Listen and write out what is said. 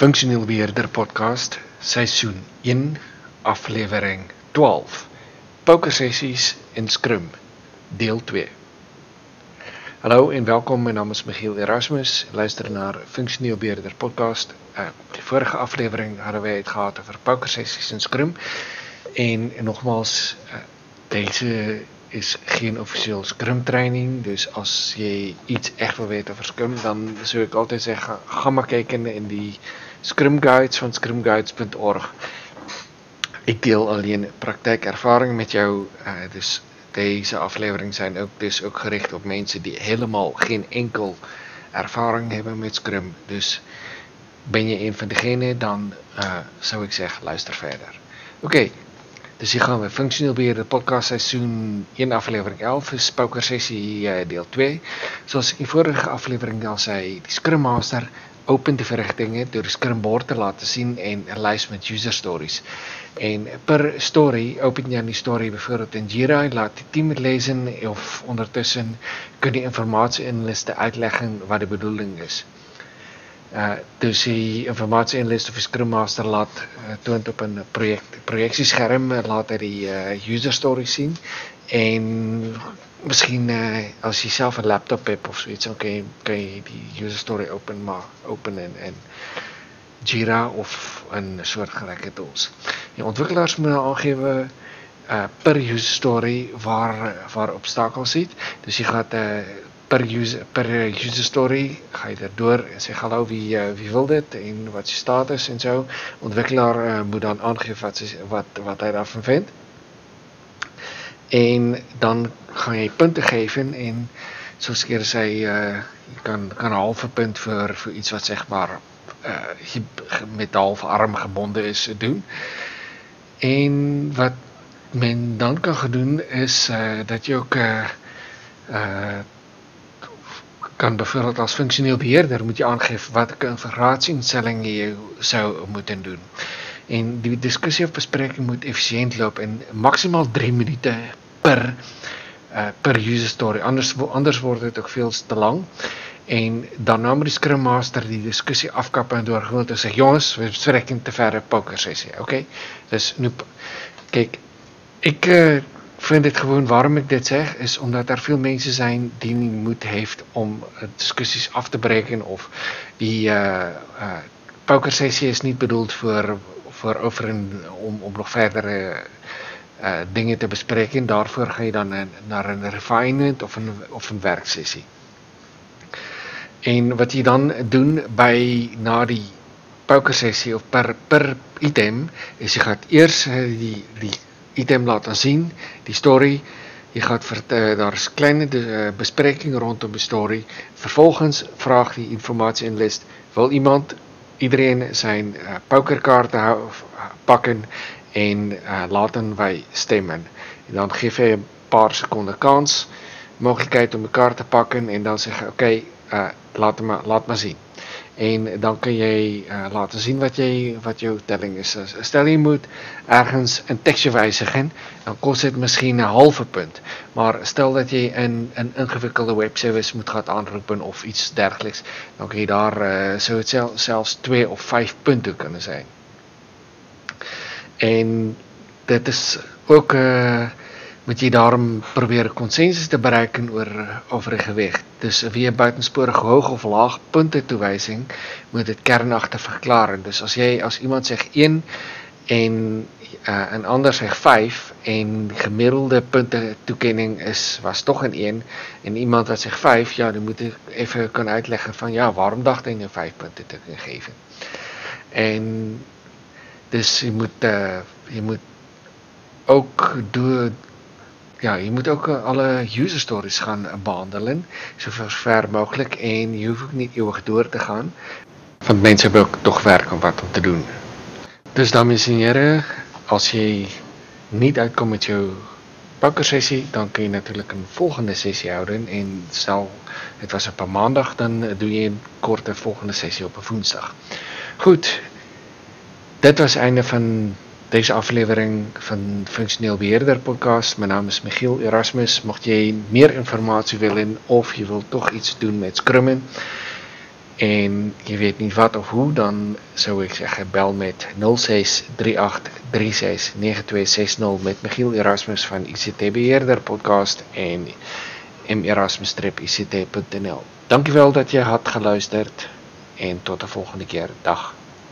Funksioneel Beheerder Podcast, seisoen 1, aflewering 12. Poker sessies in Scrum, deel 2. Hallo en welkom. My naam is Michiel Erasmus. Luister na Funksioneel Beheerder Podcast. Uh, die vorige aflewering hadden wij het gehad over poker sessies in Scrum. En, nogmaals, uh, deze is geen officieel Scrum training. Dus als je iets echt wil weten over Scrum, dan zou ik altijd zeggen: ga maar kijken in die Scrum Guides van scrumguides.org. Ik deel alleen praktijkervaring met jou. Uh, dus deze afleveringen zijn ook, dus ook gericht op mensen die helemaal geen enkel ervaring hebben met Scrum. Dus ben je een van degenen, dan uh, zou ik zeggen: luister verder. Oké, dus hier gaan we functioneel beheer podcast seizoen 1 aflevering 11 is poker sessie uh, deel 2. Zoals in vorige aflevering al zei, die Scrum Master opent de verrichtingen door de Scrum board te laten zien en een lijst met user stories. En per story open je die story bijvoorbeeld in Jira en laat die team het lezen of ondertussen kun je informatie inlisten uitleggen wat de bedoeling is. Uh, dus die informatie inlist of Scrum Master laat uh, toont op een project, projectiescherm, laat hij die uh, user stories zien. En misschien uh, als je zelf een laptop hebt of zoiets, dan kun je, kun je die user story open, maar, openen en Jira of een soort gelijke tools. Die ontwikkelaars moeten aangeven uh, per user story waar, waar obstakels zit. Dus je gaat uh, per user, per user story ga je erdoor en zeg hallo wie, uh, wie wil dit en wat is je status en zo. Ontwikkelaar uh, moet dan aangeven wat, wat, wat hij daarvan vindt. En dan ga je punten geven en ik eerder zei, uh, je kan, kan een halve punt voor, voor iets wat zeg maar uh, met halve arm gebonden is doen. En wat men dan kan gaan doen is uh, dat je ook uh, kan bijvoorbeeld als functioneel beheerder moet je aangeven wat configuratieinstellingen je zou moeten doen. En die discussie of bespreking moet efficiënt lopen en maximaal 3 minuten per, uh, per user story. Anders, anders wordt het ook veel te lang. En daarna moet die Scrum Master die discussie afkappen door gewoon te zeggen: Jongens, we bespreken te verre poker sessie. Okay? Dus nu, kijk, ik uh, vind het gewoon waarom ik dit zeg, is omdat er veel mensen zijn die niet moed heeft om discussies af te breken. Of die uh, uh, poker sessie is niet bedoeld voor, voor over om, om nog verdere dingen te bespreken. Daarvoor ga je dan naar een refinement of een, of een werksessie. En wat je dan doen bij na die pokersessie of per, per item, is je gaat eerst die, die item laten zien, die story. Je gaat vertel, daar is kleine de, bespreking rondom de story. Vervolgens vraag die informatie in list. Wil iemand, iedereen zijn uh, pakken en laten wij stemmen. En dan geef je een paar seconden kans, mogelijkheid om elkaar te pakken en dan zeggen oké, laat, laat maar zien. En dan kun je uh, laten zien wat, je, wat jouw telling is. Stel je moet ergens een tekstje wijzigen, dan kost het misschien een halve punt. Maar stel dat je een, een ingewikkelde webservice moet gaan aanroepen of iets dergelijks, dan kun je daar, uh, zou het zel, zelfs twee of vijf punten kunnen zijn. En dit is ook, uh, moet je daarom proberen consensus te bereiken oor, over een gewicht. Dus via buitensporig hoog of laag puntentoewijzing moet het kernachtig verklaren. Dus als jy, as iemand zegt 1 en uh, een ander zegt 5 en gemiddelde puntentoekenning is, was toch een 1 en iemand wat zegt 5, ja, dan moet ik even kunnen uitleggen van ja, waarom dacht hij een 5 punten te kunnen geven. En dus je moet, uh, je moet ook doen, ja, je moet ook uh, alle user stories gaan uh, behandelen, zo ver mogelijk. En je hoeft ook niet eeuwig door te gaan, want mensen hebben ook toch werk om wat om te doen. Dus dames en heren, als je niet uitkomt met jouw pokersessie, dan kun je natuurlijk een volgende sessie houden. En stel het was op een maandag, dan doe je een korte volgende sessie op een woensdag. Goed, dit was het einde van deze aflevering van Functioneel Beheerder podcast. Mijn naam is Michiel Erasmus. Mocht jij meer informatie willen of je wilt toch iets doen met Scrummen en jy weet nie wat of hoe dan sou ek sê gebel met 0638369260 met Michiel Erasmus van ICT Beheerder podcast en merasmus-ict.nl. Dankie wel dat jy het geluister en tot 'n volgende keer. Dag.